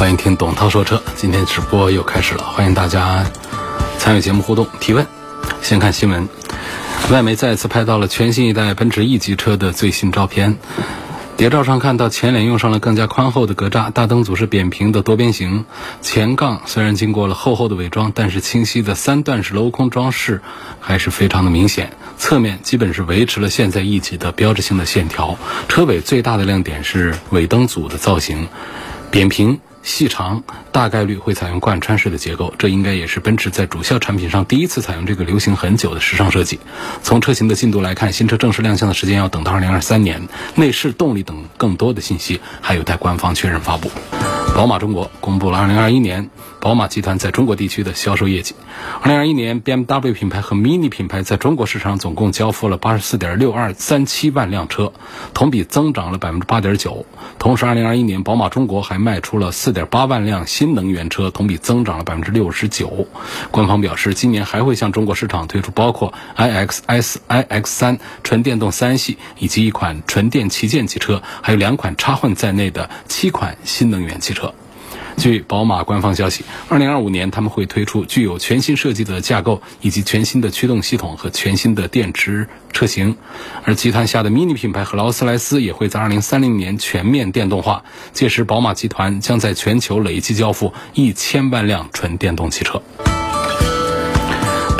欢迎听董涛说车。今天直播又开始了，欢迎大家参与节目互动提问。先看新闻，外媒再次拍到了全新一代奔驰 E 级车的最新照片。谍照上看到前脸用上了更加宽厚的格栅，大灯组是扁平的多边形，前杠虽然经过了厚厚的伪装，但是清晰的三段式镂空装饰还是非常的明显。侧面基本是维持了现在 E 级的标志性的线条。车尾最大的亮点是尾灯组的造型。扁平细长，大概率会采用贯穿式的结构，这应该也是奔驰在主销产品上第一次采用这个流行很久的时尚设计。从车型的进度来看，新车正式亮相的时间要等到二零二三年，内饰、动力等更多的信息还有待官方确认发布。宝马中国公布了二零二一年宝马集团在中国地区的销售业绩。二零二一年，BMW 品牌和 MINI 品牌在中国市场总共交付了八十四点六二三七万辆车，同比增长了百分之八点九。同时，二零二一年，宝马中国还卖出了四点八万辆新能源车，同比增长了百分之六十九。官方表示，今年还会向中国市场推出包括 iX S、iX 三纯电动三系以及一款纯电旗舰汽车，还有两款插混在内的七款新能源汽车。据宝马官方消息，二零二五年他们会推出具有全新设计的架构，以及全新的驱动系统和全新的电池车型。而集团下的 MINI 品牌和劳斯莱斯也会在二零三零年全面电动化，届时宝马集团将在全球累计交付一千万辆纯电动汽车。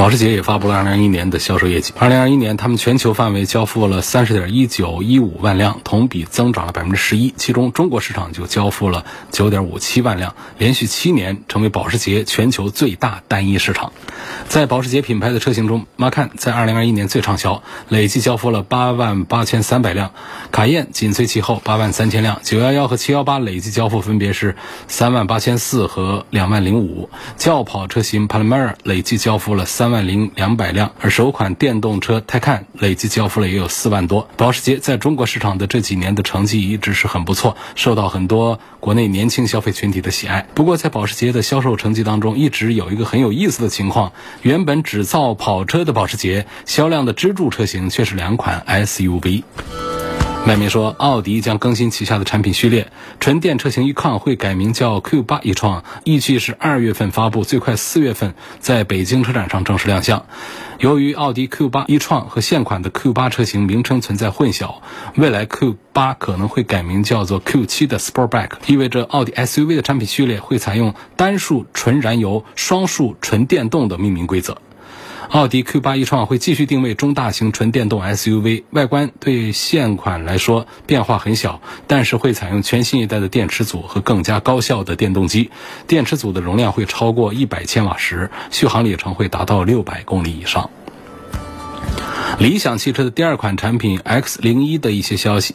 保时捷也发布了2021年的销售业绩。2021年，他们全球范围交付了30.1915万辆，同比增长了11%。其中，中国市场就交付了9.57万辆，连续七年成为保时捷全球最大单一市场。在保时捷品牌的车型中，Macan 在2021年最畅销，累计交付了8万8300辆；卡宴紧随其后，8万3000辆；911和718累计交付分别是3万8400和2万05。轿跑车型 Panamera 累计交付了3。万零两百辆，而首款电动车泰看累计交付了也有四万多。保时捷在中国市场的这几年的成绩一直是很不错，受到很多国内年轻消费群体的喜爱。不过，在保时捷的销售成绩当中，一直有一个很有意思的情况：原本只造跑车的保时捷，销量的支柱车型却是两款 SUV。外媒说，奥迪将更新旗下的产品序列，纯电车型 e-tron 会改名叫 Q8 e-tron，预计是二月份发布，最快四月份在北京车展上正式亮相。由于奥迪 Q8 e-tron 和现款的 Q8 车型名称存在混淆，未来 Q8 可能会改名叫做 Q7 的 Sportback，意味着奥迪 SUV 的产品序列会采用单数纯燃油、双数纯电动的命名规则。奥迪 Q8 e-tron 会继续定位中大型纯电动 SUV，外观对现款来说变化很小，但是会采用全新一代的电池组和更加高效的电动机。电池组的容量会超过一百千瓦时，续航里程会达到六百公里以上。理想汽车的第二款产品 X 零一的一些消息，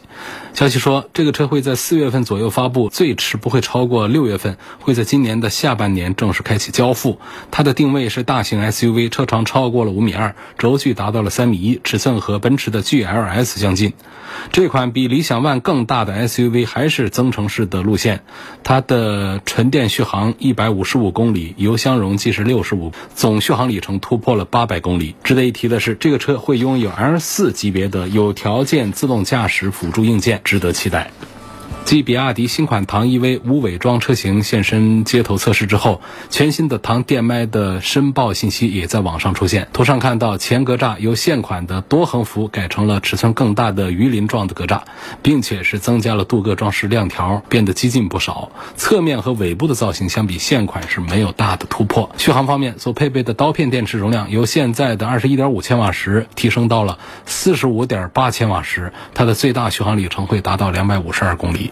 消息说这个车会在四月份左右发布，最迟不会超过六月份，会在今年的下半年正式开启交付。它的定位是大型 SUV，车长超过了五米二，轴距达到了三米一，尺寸和奔驰的 GLS 相近。这款比理想 ONE 更大的 SUV 还是增程式的路线，它的纯电续航一百五十五公里，油箱容积是六十五，总续航里程突破了八百公里。值得一提的是，这个车会拥有 L 四级别的有条件自动驾驶辅助硬件，值得期待。继比亚迪新款唐 EV 无伪装车型现身街头测试之后，全新的唐电麦的申报信息也在网上出现。图上看到前格栅由现款的多横幅改成了尺寸更大的鱼鳞状的格栅，并且是增加了镀铬装饰亮条，变得激进不少。侧面和尾部的造型相比现款是没有大的突破。续航方面，所配备的刀片电池容量由现在的二十一点五千瓦时提升到了四十五点八千瓦时，它的最大续航里程会达到两百五十二公里。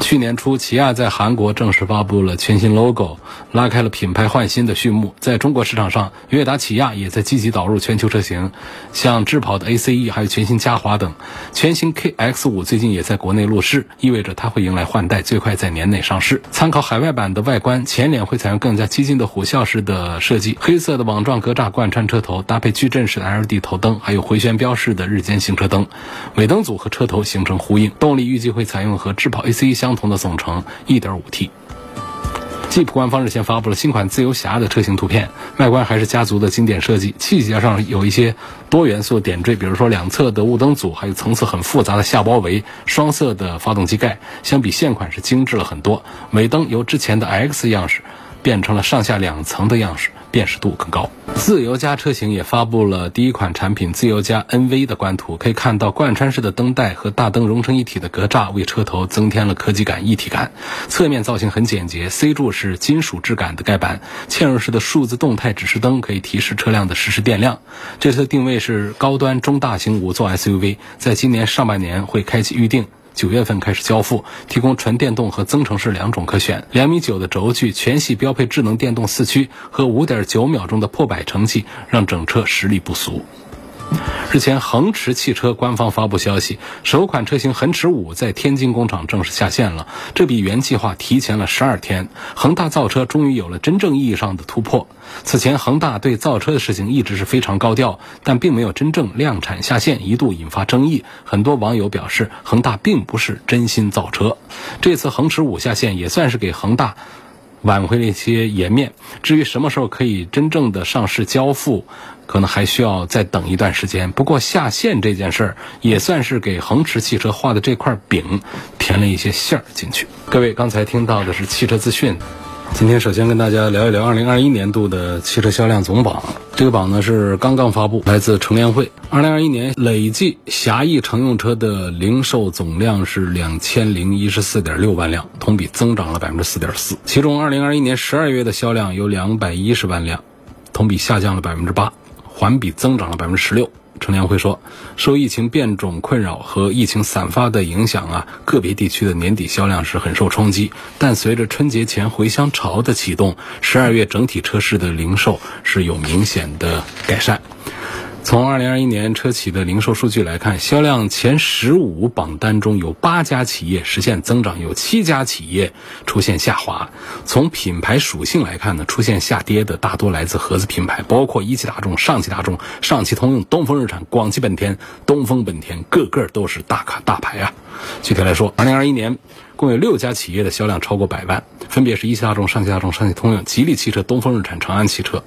去年初，起亚在韩国正式发布了全新 logo，拉开了品牌换新的序幕。在中国市场上，悦达起亚也在积极导入全球车型，像智跑的 ACE，还有全新嘉华等。全新 KX 五最近也在国内路试，意味着它会迎来换代，最快在年内上市。参考海外版的外观，前脸会采用更加激进的虎啸式的设计，黑色的网状格栅贯穿车头，搭配矩阵式的 LED 头灯，还有回旋标式的日间行车灯，尾灯组和车头形成呼应。动力预计会采用和智跑 ACE 相相同的总成 1.5T。Jeep 官方日前发布了新款自由侠的车型图片，外观还是家族的经典设计，细节上有一些多元素点缀，比如说两侧的雾灯组，还有层次很复杂的下包围，双色的发动机盖，相比现款是精致了很多。尾灯由之前的 X 样式变成了上下两层的样式。辨识度更高。自由家车型也发布了第一款产品自由家 NV 的官图，可以看到贯穿式的灯带和大灯融成一体的格栅，为车头增添了科技感、一体感。侧面造型很简洁，C 柱是金属质感的盖板，嵌入式的数字动态指示灯可以提示车辆的实时电量。这次定位是高端中大型五座 SUV，在今年上半年会开启预定。九月份开始交付，提供纯电动和增程式两种可选。两米九的轴距，全系标配智能电动四驱和五点九秒钟的破百成绩，让整车实力不俗。日前，恒驰汽车官方发布消息，首款车型恒驰五在天津工厂正式下线了，这比原计划提前了十二天。恒大造车终于有了真正意义上的突破。此前，恒大对造车的事情一直是非常高调，但并没有真正量产下线，一度引发争议。很多网友表示，恒大并不是真心造车。这次恒驰五下线，也算是给恒大挽回了一些颜面。至于什么时候可以真正的上市交付？可能还需要再等一段时间。不过下线这件事儿也算是给恒驰汽车画的这块饼填了一些馅儿进去。各位刚才听到的是汽车资讯。今天首先跟大家聊一聊2021年度的汽车销量总榜。这个榜呢是刚刚发布，来自乘联会。2021年累计狭义乘用车的零售总量是2014.6万辆，同比增长了4.4%。其中2021年12月的销量有210万辆，同比下降了8%。环比增长了百分之十六。陈良辉说，受疫情变种困扰和疫情散发的影响啊，个别地区的年底销量是很受冲击。但随着春节前回乡潮的启动，十二月整体车市的零售是有明显的改善。从二零二一年车企的零售数据来看，销量前十五榜单中有八家企业实现增长，有七家企业出现下滑。从品牌属性来看呢，出现下跌的大多来自合资品牌，包括一汽大众、上汽大众、上汽通用、东风日产、广汽本田、东风本田，个个都是大卡大牌啊。具体来说，二零二一年。共有六家企业的销量超过百万，分别是一汽大众、上汽大众、上汽通用、吉利汽车、东风日产、长安汽车。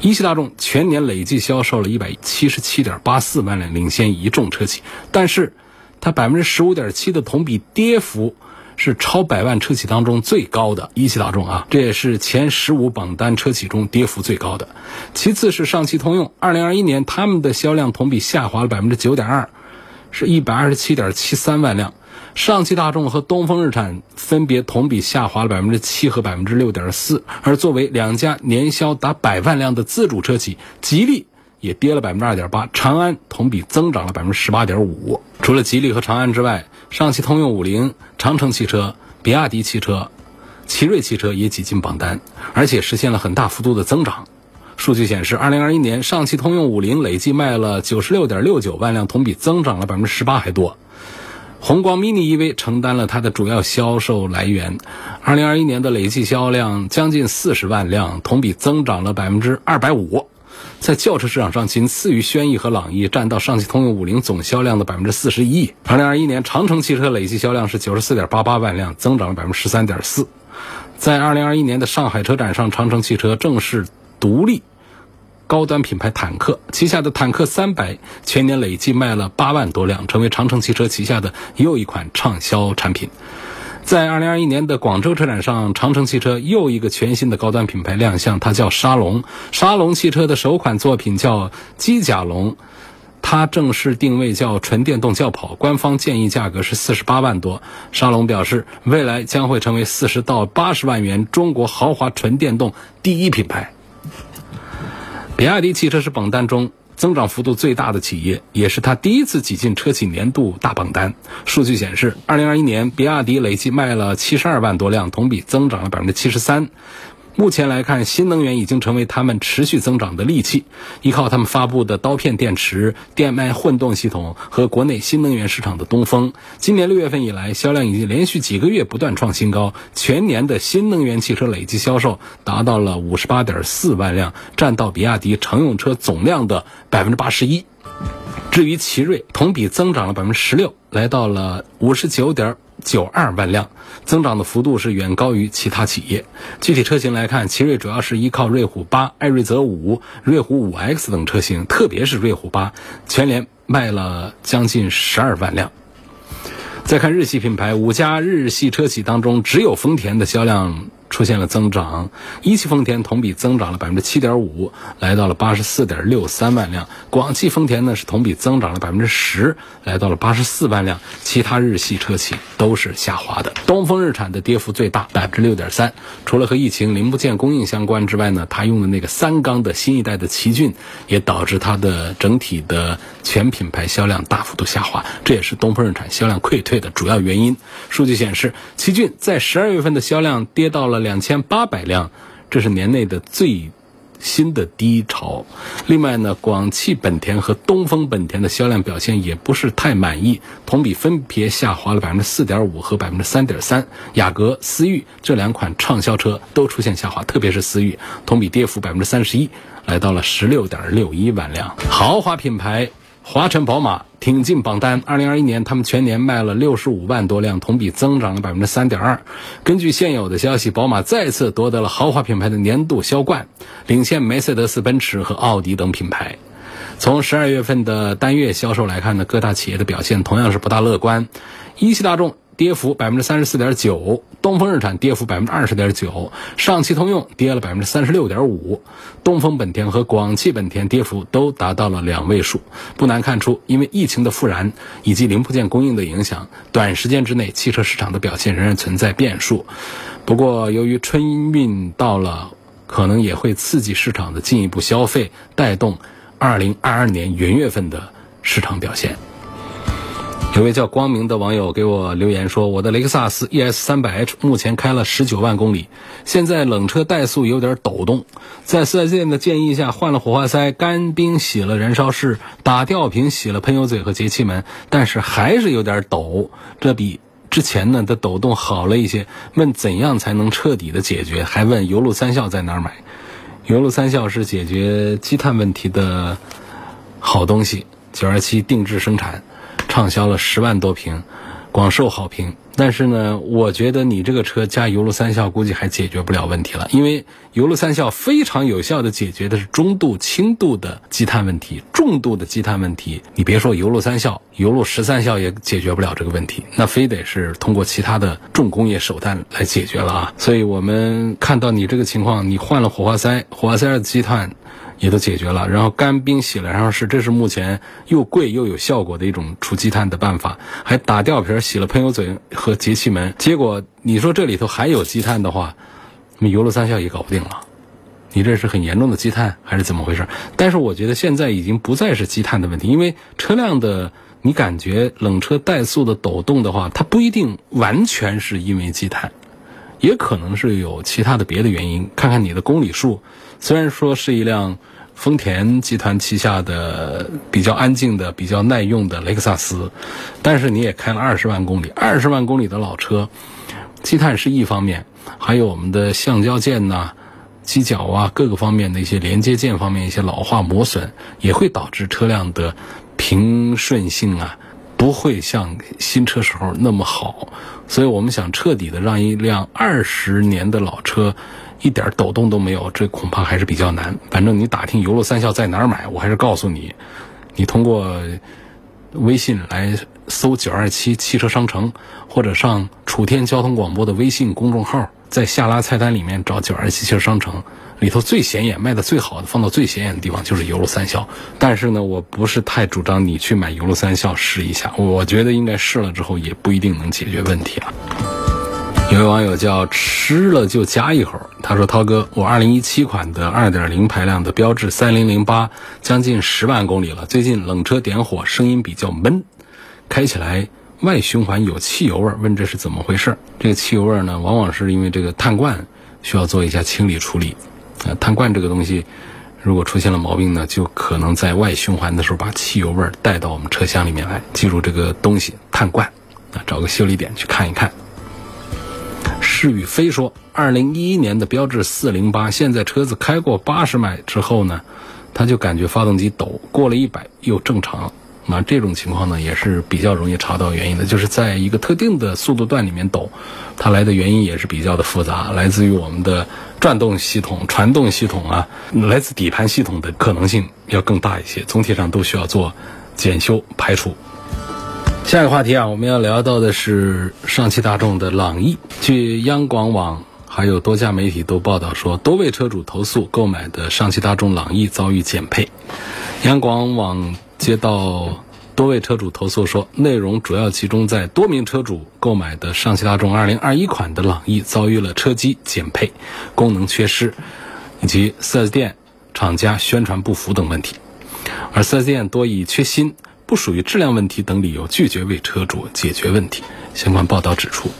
一汽大众全年累计销售了一百七十七点八四万辆，领先一众车企。但是，它百分之十五点七的同比跌幅是超百万车企当中最高的。一汽大众啊，这也是前十五榜单车企中跌幅最高的。其次是上汽通用，二零二一年他们的销量同比下滑了百分之九点二，是一百二十七点七三万辆。上汽大众和东风日产分别同比下滑了百分之七和百分之六点四，而作为两家年销达百万辆的自主车企，吉利也跌了百分之二点八，长安同比增长了百分之十八点五。除了吉利和长安之外，上汽通用五菱、长城汽车、比亚迪汽车、奇瑞汽车也挤进榜单，而且实现了很大幅度的增长。数据显示，二零二一年上汽通用五菱累计卖了九十六点六九万辆，同比增长了百分之十八还多。宏光 mini EV 承担了它的主要销售来源，二零二一年的累计销量将近四十万辆，同比增长了百分之二百五，在轿车市场上仅次于轩逸和朗逸，占到上汽通用五菱总销量的百分之四十一。二零二一年长城汽车累计销量是九十四点八八万辆，增长了百分之十三点四。在二零二一年的上海车展上，长城汽车正式独立。高端品牌坦克旗下的坦克三百全年累计卖了八万多辆，成为长城汽车旗下的又一款畅销产品。在二零二一年的广州车展上，长城汽车又一个全新的高端品牌亮相，它叫沙龙。沙龙汽车的首款作品叫机甲龙，它正式定位叫纯电动轿跑，官方建议价格是四十八万多。沙龙表示，未来将会成为四十到八十万元中国豪华纯电动第一品牌。比亚迪汽车是榜单中增长幅度最大的企业，也是它第一次挤进车企年度大榜单。数据显示，二零二一年比亚迪累计卖了七十二万多辆，同比增长了百分之七十三。目前来看，新能源已经成为他们持续增长的利器。依靠他们发布的刀片电池、电麦混动系统和国内新能源市场的东风，今年六月份以来，销量已经连续几个月不断创新高。全年的新能源汽车累计销售达到了五十八点四万辆，占到比亚迪乘用车总量的百分之八十一。至于奇瑞，同比增长了百分之十六，来到了五十九点。九二万辆，增长的幅度是远高于其他企业。具体车型来看，奇瑞主要是依靠瑞虎八、艾瑞泽五、瑞虎五 X 等车型，特别是瑞虎八，全年卖了将近十二万辆。再看日系品牌，五家日系车企当中，只有丰田的销量。出现了增长，一汽丰田同比增长了百分之七点五，来到了八十四点六三万辆。广汽丰田呢是同比增长了百分之十，来到了八十四万辆。其他日系车企都是下滑的。东风日产的跌幅最大，百分之六点三。除了和疫情零部件供应相关之外呢，它用的那个三缸的新一代的奇骏，也导致它的整体的全品牌销量大幅度下滑，这也是东风日产销量溃退的主要原因。数据显示，奇骏在十二月份的销量跌到了。两两千八百辆，这是年内的最新的低潮。另外呢，广汽本田和东风本田的销量表现也不是太满意，同比分别下滑了百分之四点五和百分之三点三。雅阁、思域这两款畅销车都出现下滑，特别是思域，同比跌幅百分之三十一，来到了十六点六一万辆。豪华品牌。华晨宝马挺进榜单。二零二一年，他们全年卖了六十五万多辆，同比增长了百分之三点二。根据现有的消息，宝马再次夺得了豪华品牌的年度销冠，领先梅赛德斯奔驰和奥迪等品牌。从十二月份的单月销售来看呢，各大企业的表现同样是不大乐观。一汽大众。跌幅百分之三十四点九，东风日产跌幅百分之二十点九，上汽通用跌了百分之三十六点五，东风本田和广汽本田跌幅都达到了两位数。不难看出，因为疫情的复燃以及零部件供应的影响，短时间之内汽车市场的表现仍然存在变数。不过，由于春运到了，可能也会刺激市场的进一步消费，带动二零二二年元月份的市场表现。有位叫光明的网友给我留言说：“我的雷克萨斯 ES 三百 H 目前开了十九万公里，现在冷车怠速有点抖动，在四 S 店的建议下换了火花塞、干冰洗了燃烧室、打吊瓶洗了喷油嘴和节气门，但是还是有点抖。这比之前呢的抖动好了一些。问怎样才能彻底的解决？还问油路三效在哪儿买？油路三效是解决积碳问题的好东西，九二七定制生产。”畅销了十万多瓶，广受好评。但是呢，我觉得你这个车加油路三效估计还解决不了问题了，因为油路三效非常有效的解决的是中度、轻度的积碳问题，重度的积碳问题，你别说油路三效，油路十三效也解决不了这个问题，那非得是通过其他的重工业手段来解决了啊。所以我们看到你这个情况，你换了火花塞，火花塞的积碳。也都解决了，然后干冰洗了，然后是这是目前又贵又有效果的一种除积碳的办法，还打吊瓶洗了喷油嘴和节气门，结果你说这里头还有积碳的话，那么油路三效也搞不定了，你这是很严重的积碳还是怎么回事？但是我觉得现在已经不再是积碳的问题，因为车辆的你感觉冷车怠速的抖动的话，它不一定完全是因为积碳，也可能是有其他的别的原因，看看你的公里数。虽然说是一辆丰田集团旗下的比较安静的、比较耐用的雷克萨斯，但是你也开了二十万公里，二十万公里的老车，积碳是一方面，还有我们的橡胶件呐、机脚啊各个方面的一些连接件方面一些老化磨损，也会导致车辆的平顺性啊不会像新车时候那么好。所以我们想彻底的让一辆二十年的老车。一点抖动都没有，这恐怕还是比较难。反正你打听油路三校在哪儿买，我还是告诉你，你通过微信来搜“九二七汽车商城”，或者上楚天交通广播的微信公众号，在下拉菜单里面找“九二七汽车商城”，里头最显眼、卖的最好的、放到最显眼的地方就是油路三校。但是呢，我不是太主张你去买油路三校试一下，我觉得应该试了之后也不一定能解决问题了。有位网友叫吃了就夹一口，他说：“涛哥，我2017款的2.0排量的标致3008，将近十万公里了。最近冷车点火，声音比较闷，开起来外循环有汽油味儿，问这是怎么回事？这个汽油味儿呢，往往是因为这个碳罐需要做一下清理处理。啊，碳罐这个东西，如果出现了毛病呢，就可能在外循环的时候把汽油味儿带到我们车厢里面来。记住这个东西，碳罐啊，找个修理点去看一看。”世宇飞说，二零一一年的标致四零八，现在车子开过八十迈之后呢，他就感觉发动机抖，过了一百又正常。那这种情况呢，也是比较容易查到原因的，就是在一个特定的速度段里面抖，它来的原因也是比较的复杂，来自于我们的转动系统、传动系统啊，来自底盘系统的可能性要更大一些，总体上都需要做检修排除。下一个话题啊，我们要聊到的是上汽大众的朗逸。据央广网还有多家媒体都报道说，多位车主投诉购买的上汽大众朗逸遭遇减配。央广网接到多位车主投诉说，内容主要集中在多名车主购买的上汽大众2021款的朗逸遭遇了车机减配、功能缺失，以及 4S 店厂家宣传不符等问题，而 4S 店多以缺芯。不属于质量问题等理由拒绝为车主解决问题。相关报道指出，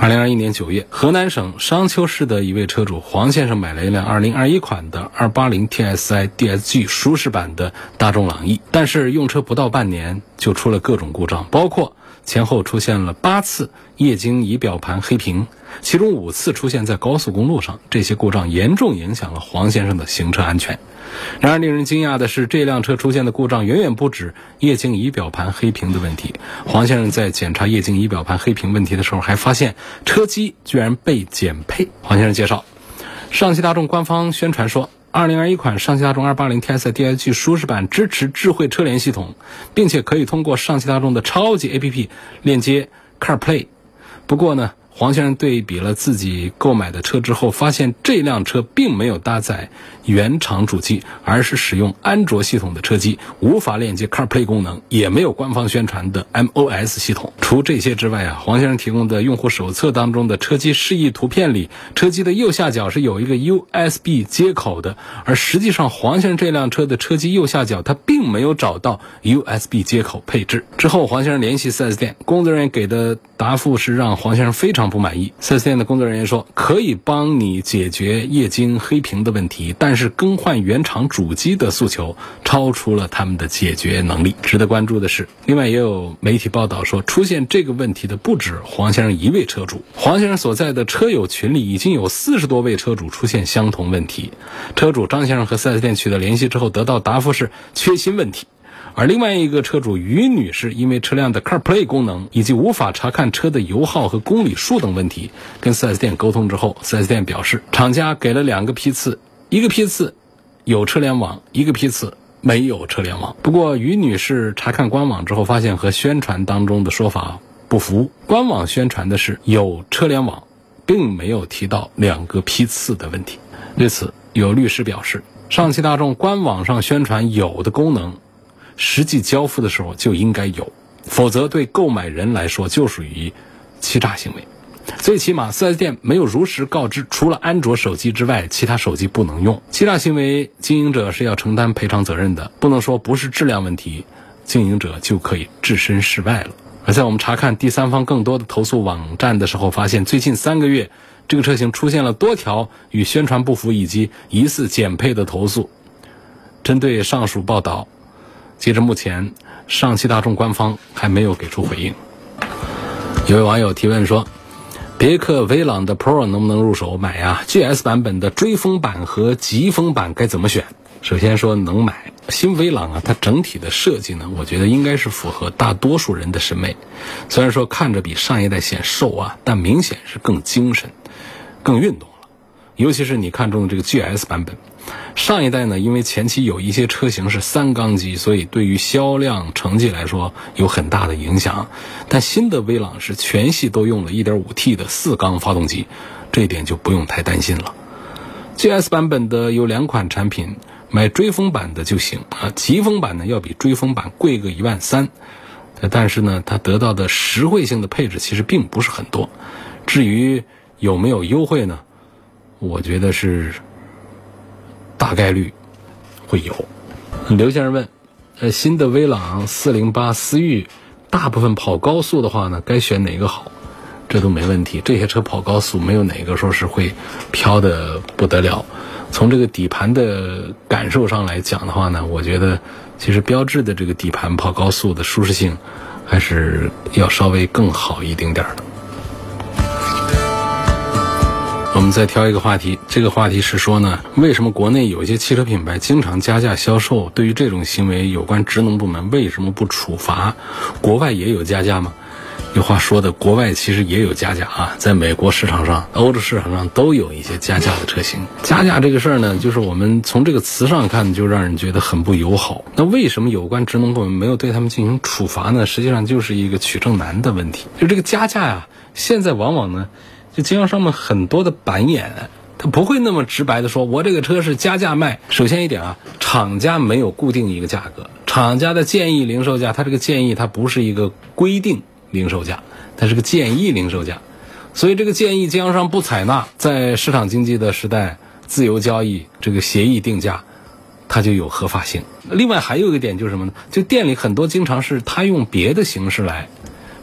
二零二一年九月，河南省商丘市的一位车主黄先生买了一辆二零二一款的二八零 TSI DSG 舒适版的大众朗逸，但是用车不到半年就出了各种故障，包括前后出现了八次液晶仪表盘黑屏，其中五次出现在高速公路上。这些故障严重影响了黄先生的行车安全。然而，令人惊讶的是，这辆车出现的故障远远不止液晶仪表盘黑屏的问题。黄先生在检查液晶仪表盘黑屏问题的时候，还发现车机居然被减配。黄先生介绍，上汽大众官方宣传说二零二一款上汽大众二八零 TSI DSG 舒适版支持智慧车联系统，并且可以通过上汽大众的超级 APP 链接 CarPlay。不过呢，黄先生对比了自己购买的车之后，发现这辆车并没有搭载原厂主机，而是使用安卓系统的车机，无法链接 CarPlay 功能，也没有官方宣传的 MOS 系统。除这些之外啊，黄先生提供的用户手册当中的车机示意图片里，车机的右下角是有一个 USB 接口的，而实际上黄先生这辆车的车机右下角他并没有找到 USB 接口配置。之后，黄先生联系 4S 店，工作人员给的答复是让黄先生非常。不满意，4S 店的工作人员说可以帮你解决液晶黑屏的问题，但是是更换原厂主机的诉求超出了他们的解决能力。值得关注的是，另外也有媒体报道说，出现这个问题的不止黄先生一位车主。黄先生所在的车友群里已经有四十多位车主出现相同问题。车主张先生和 4S 店取得联系之后，得到答复是缺芯问题。而另外一个车主于女士，因为车辆的 CarPlay 功能以及无法查看车的油耗和公里数等问题，跟 4S 店沟通之后，4S 店表示，厂家给了两个批次，一个批次有车联网，一个批次没有车联网。不过于女士查看官网之后，发现和宣传当中的说法不符，官网宣传的是有车联网，并没有提到两个批次的问题。对此，有律师表示，上汽大众官网上宣传有的功能。实际交付的时候就应该有，否则对购买人来说就属于欺诈行为。最起码 4S 店没有如实告知，除了安卓手机之外，其他手机不能用。欺诈行为，经营者是要承担赔偿责任的，不能说不是质量问题，经营者就可以置身事外了。而在我们查看第三方更多的投诉网站的时候，发现最近三个月，这个车型出现了多条与宣传不符以及疑似减配的投诉。针对上述报道。截至目前，上汽大众官方还没有给出回应。有位网友提问说：“别克威朗的 Pro 能不能入手买呀？GS 版本的追风版和疾风版该怎么选？”首先说能买新威朗啊，它整体的设计呢，我觉得应该是符合大多数人的审美。虽然说看着比上一代显瘦啊，但明显是更精神、更运动了。尤其是你看中的这个 GS 版本。上一代呢，因为前期有一些车型是三缸机，所以对于销量成绩来说有很大的影响。但新的威朗是全系都用了一点五 T 的四缸发动机，这一点就不用太担心了。GS 版本的有两款产品，买追风版的就行啊。疾风版呢要比追风版贵个一万三，但是呢，它得到的实惠性的配置其实并不是很多。至于有没有优惠呢？我觉得是大概率会有。刘先生问：呃，新的威朗四零八思域，大部分跑高速的话呢，该选哪个好？这都没问题，这些车跑高速没有哪个说是会飘的不得了。从这个底盘的感受上来讲的话呢，我觉得其实标致的这个底盘跑高速的舒适性还是要稍微更好一丁点儿的。我们再挑一个话题，这个话题是说呢，为什么国内有一些汽车品牌经常加价销售？对于这种行为，有关职能部门为什么不处罚？国外也有加价吗？有话说的，国外其实也有加价啊，在美国市场上、欧洲市场上都有一些加价的车型。加价这个事儿呢，就是我们从这个词上看，就让人觉得很不友好。那为什么有关职能部门没有对他们进行处罚呢？实际上就是一个取证难的问题。就这个加价呀，现在往往呢，就经销商们很多的板眼，他不会那么直白的说，我这个车是加价卖。首先一点啊，厂家没有固定一个价格，厂家的建议零售价，它这个建议它不是一个规定。零售价，它是个建议零售价，所以这个建议经销商不采纳，在市场经济的时代，自由交易这个协议定价，它就有合法性。另外还有一个点就是什么呢？就店里很多经常是他用别的形式来，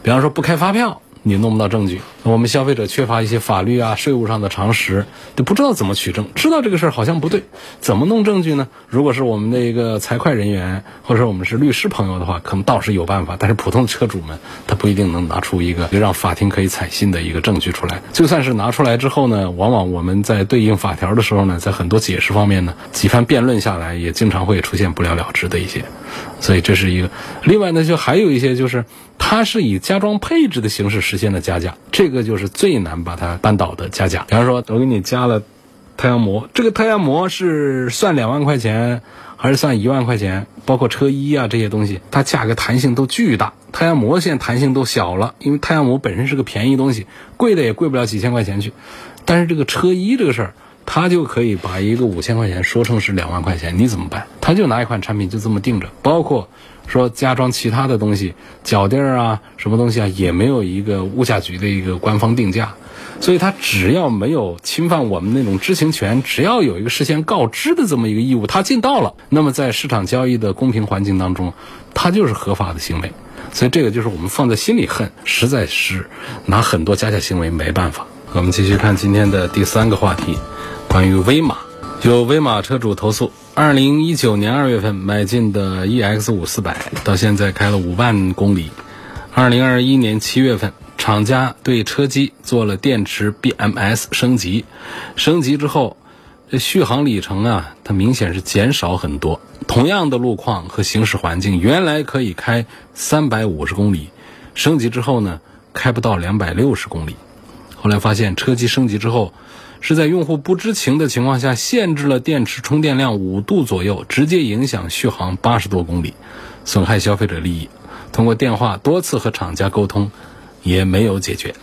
比方说不开发票。你弄不到证据，我们消费者缺乏一些法律啊、税务上的常识，就不知道怎么取证。知道这个事儿好像不对，怎么弄证据呢？如果是我们的一个财会人员，或者说我们是律师朋友的话，可能倒是有办法。但是普通车主们，他不一定能拿出一个让法庭可以采信的一个证据出来。就算是拿出来之后呢，往往我们在对应法条的时候呢，在很多解释方面呢，几番辩论下来，也经常会出现不了了之的一些。所以这是一个。另外呢，就还有一些就是。它是以加装配置的形式实现的加价，这个就是最难把它扳倒的加价。比方说，我给你加了太阳膜，这个太阳膜是算两万块钱还是算一万块钱？包括车衣啊这些东西，它价格弹性都巨大。太阳膜现在弹性都小了，因为太阳膜本身是个便宜东西，贵的也贵不了几千块钱去。但是这个车衣这个事儿，他就可以把一个五千块钱说成是两万块钱，你怎么办？他就拿一款产品就这么定着，包括。说加装其他的东西，脚垫啊，什么东西啊，也没有一个物价局的一个官方定价，所以他只要没有侵犯我们那种知情权，只要有一个事先告知的这么一个义务，他尽到了，那么在市场交易的公平环境当中，他就是合法的行为。所以这个就是我们放在心里恨，实在是拿很多加价行为没办法。我们继续看今天的第三个话题，关于威马，有威马车主投诉。二零一九年二月份买进的 EX 五四百，到现在开了五万公里。二零二一年七月份，厂家对车机做了电池 BMS 升级，升级之后，这续航里程啊，它明显是减少很多。同样的路况和行驶环境，原来可以开三百五十公里，升级之后呢，开不到两百六十公里。后来发现车机升级之后。是在用户不知情的情况下，限制了电池充电量五度左右，直接影响续航八十多公里，损害消费者利益。通过电话多次和厂家沟通，也没有解决。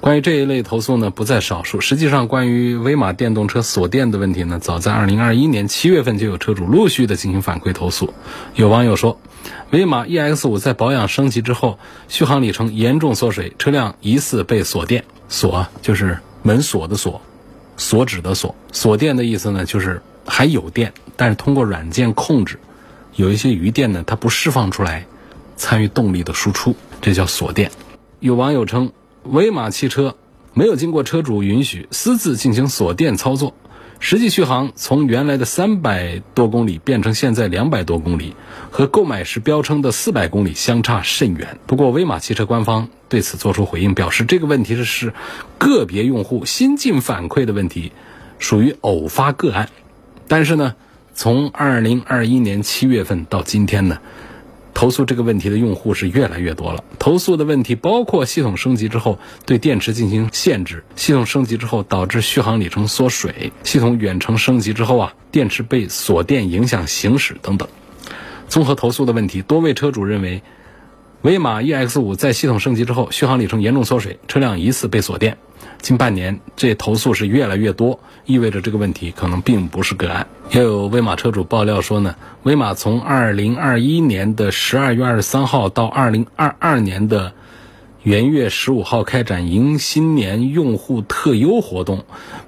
关于这一类投诉呢，不在少数。实际上，关于威马电动车锁电的问题呢，早在二零二一年七月份就有车主陆续的进行反馈投诉。有网友说，威马 EX 五在保养升级之后，续航里程严重缩水，车辆疑似被锁电。锁就是。门锁的锁，锁止的锁，锁电的意思呢，就是还有电，但是通过软件控制，有一些余电呢，它不释放出来，参与动力的输出，这叫锁电。有网友称，威马汽车没有经过车主允许，私自进行锁电操作。实际续航从原来的三百多公里变成现在两百多公里，和购买时标称的四百公里相差甚远。不过，威马汽车官方对此作出回应，表示这个问题是是个别用户新进反馈的问题，属于偶发个案。但是呢，从二零二一年七月份到今天呢。投诉这个问题的用户是越来越多了。投诉的问题包括系统升级之后对电池进行限制，系统升级之后导致续航里程缩水，系统远程升级之后啊，电池被锁电影响行驶等等。综合投诉的问题，多位车主认为，威马 EX 五在系统升级之后续航里程严重缩水，车辆疑似被锁电。近半年，这投诉是越来越多，意味着这个问题可能并不是个案。也有威马车主爆料说呢，威马从二零二一年的十二月二十三号到二零二二年的元月十五号开展迎新年用户特优活动，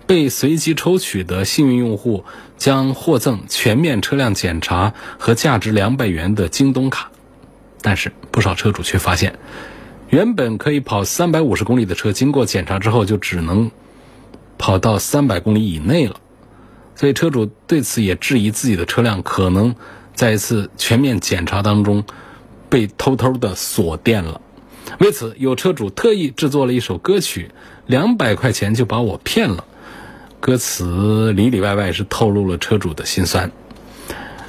被随机抽取的幸运用户将获赠全面车辆检查和价值两百元的京东卡。但是不少车主却发现，原本可以跑三百五十公里的车，经过检查之后就只能跑到三百公里以内了。所以车主对此也质疑自己的车辆可能在一次全面检查当中被偷偷的锁电了。为此，有车主特意制作了一首歌曲，两百块钱就把我骗了。歌词里里外外是透露了车主的心酸。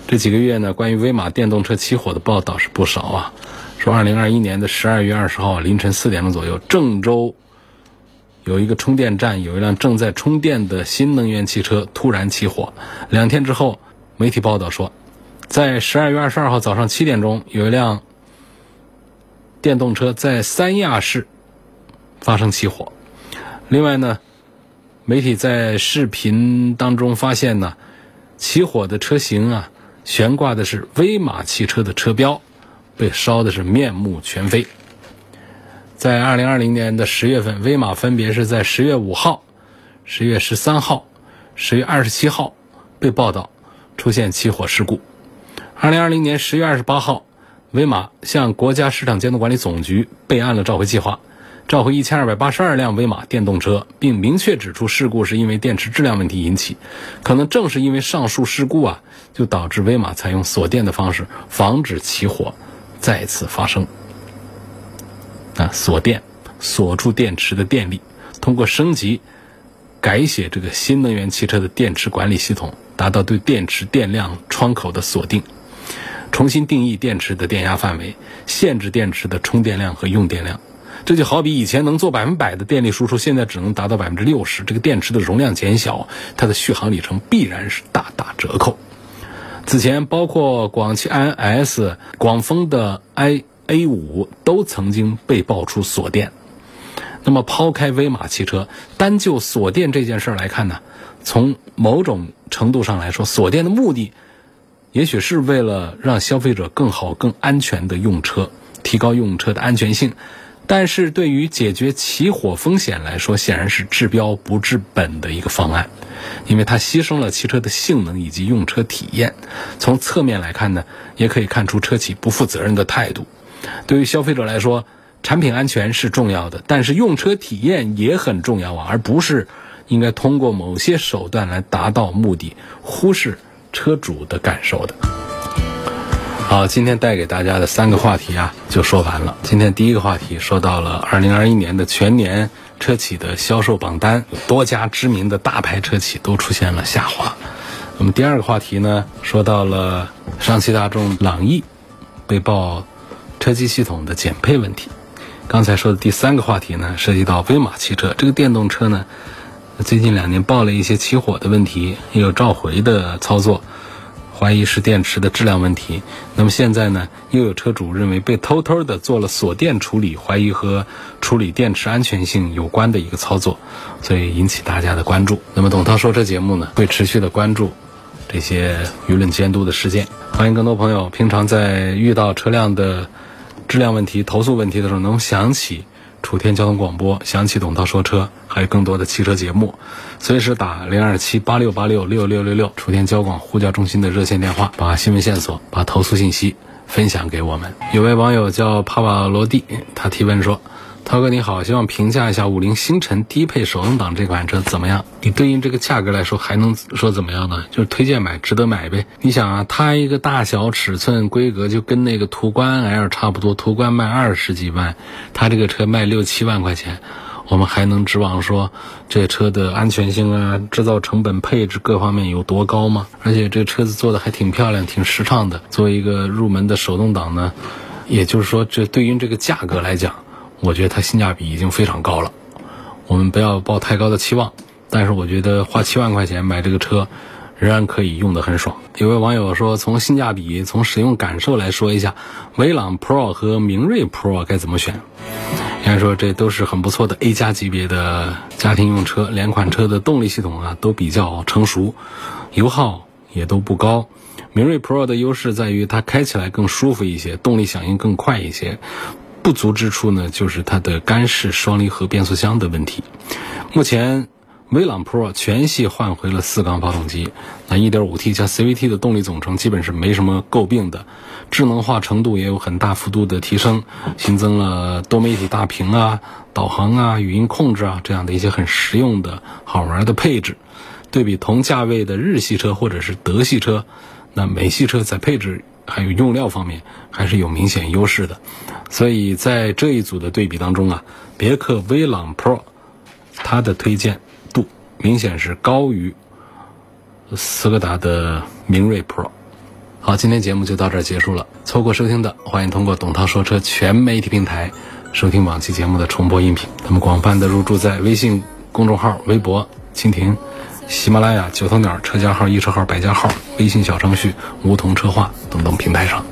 这几个月呢，关于威马电动车起火的报道是不少啊。说，二零二一年的十二月二十号凌晨四点钟左右，郑州有一个充电站，有一辆正在充电的新能源汽车突然起火。两天之后，媒体报道说，在十二月二十二号早上七点钟，有一辆。电动车在三亚市发生起火。另外呢，媒体在视频当中发现呢，起火的车型啊，悬挂的是威马汽车的车标，被烧的是面目全非。在二零二零年的十月份，威马分别是在十月五号、十月十三号、十月二十七号被报道出现起火事故。二零二零年十月二十八号。威马向国家市场监督管理总局备案了召回计划，召回一千二百八十二辆威马电动车，并明确指出事故是因为电池质量问题引起。可能正是因为上述事故啊，就导致威马采用锁电的方式防止起火再次发生。啊，锁电锁住电池的电力，通过升级改写这个新能源汽车的电池管理系统，达到对电池电量窗口的锁定。重新定义电池的电压范围，限制电池的充电量和用电量。这就好比以前能做百分百的电力输出，现在只能达到百分之六十。这个电池的容量减小，它的续航里程必然是大打折扣。此前，包括广汽安 S、广丰的 i A 五都曾经被爆出锁电。那么，抛开威马汽车，单就锁电这件事儿来看呢？从某种程度上来说，锁电的目的。也许是为了让消费者更好、更安全的用车，提高用车的安全性，但是对于解决起火风险来说，显然是治标不治本的一个方案，因为它牺牲了汽车的性能以及用车体验。从侧面来看呢，也可以看出车企不负责任的态度。对于消费者来说，产品安全是重要的，但是用车体验也很重要啊，而不是应该通过某些手段来达到目的，忽视。车主的感受的。好，今天带给大家的三个话题啊，就说完了。今天第一个话题说到了二零二一年的全年车企的销售榜单，多家知名的大牌车企都出现了下滑。那么第二个话题呢，说到了上汽大众朗逸被曝车机系统的减配问题。刚才说的第三个话题呢，涉及到威马汽车这个电动车呢。最近两年爆了一些起火的问题，也有召回的操作，怀疑是电池的质量问题。那么现在呢，又有车主认为被偷偷的做了锁电处理，怀疑和处理电池安全性有关的一个操作，所以引起大家的关注。那么董涛说车节目呢，会持续的关注这些舆论监督的事件。欢迎更多朋友平常在遇到车辆的质量问题、投诉问题的时候，能想起。楚天交通广播，想起董涛说车，还有更多的汽车节目，随时打零二七八六八六六六六六，楚天交广呼叫中心的热线电话，把新闻线索、把投诉信息分享给我们。有位网友叫帕瓦罗蒂，他提问说。涛哥你好，希望评价一下五菱星辰低配手动挡这款车怎么样？你对应这个价格来说，还能说怎么样呢？就是推荐买，值得买呗。你想啊，它一个大小、尺寸、规格就跟那个途观 L 差不多，途观卖二十几万，它这个车卖六七万块钱，我们还能指望说这车的安全性啊、制造成本、配置各方面有多高吗？而且这车子做的还挺漂亮、挺时尚的。作为一个入门的手动挡呢，也就是说，这对于这个价格来讲。我觉得它性价比已经非常高了，我们不要抱太高的期望，但是我觉得花七万块钱买这个车，仍然可以用得很爽。有位网友说，从性价比、从使用感受来说一下，威朗 Pro 和明锐 Pro 该怎么选？应该说这都是很不错的 A 加级别的家庭用车，两款车的动力系统啊都比较成熟，油耗也都不高。明锐 Pro 的优势在于它开起来更舒服一些，动力响应更快一些。不足之处呢，就是它的干式双离合变速箱的问题。目前，威朗 Pro 全系换回了四缸发动机，那 1.5T 加 CVT 的动力总成基本是没什么诟病的，智能化程度也有很大幅度的提升，新增了多媒体大屏啊、导航啊、语音控制啊这样的一些很实用的好玩的配置。对比同价位的日系车或者是德系车，那美系车在配置还有用料方面还是有明显优势的。所以在这一组的对比当中啊，别克威朗 Pro 它的推荐度。明显是高于斯柯达的明锐 Pro。好，今天节目就到这儿结束了。错过收听的，欢迎通过董涛说车全媒体平台收听往期节目的重播音频。他们广泛的入驻在微信公众号、微博、蜻蜓、喜马拉雅、九头鸟车架号、易车号、百家号、微信小程序梧桐车话等等平台上。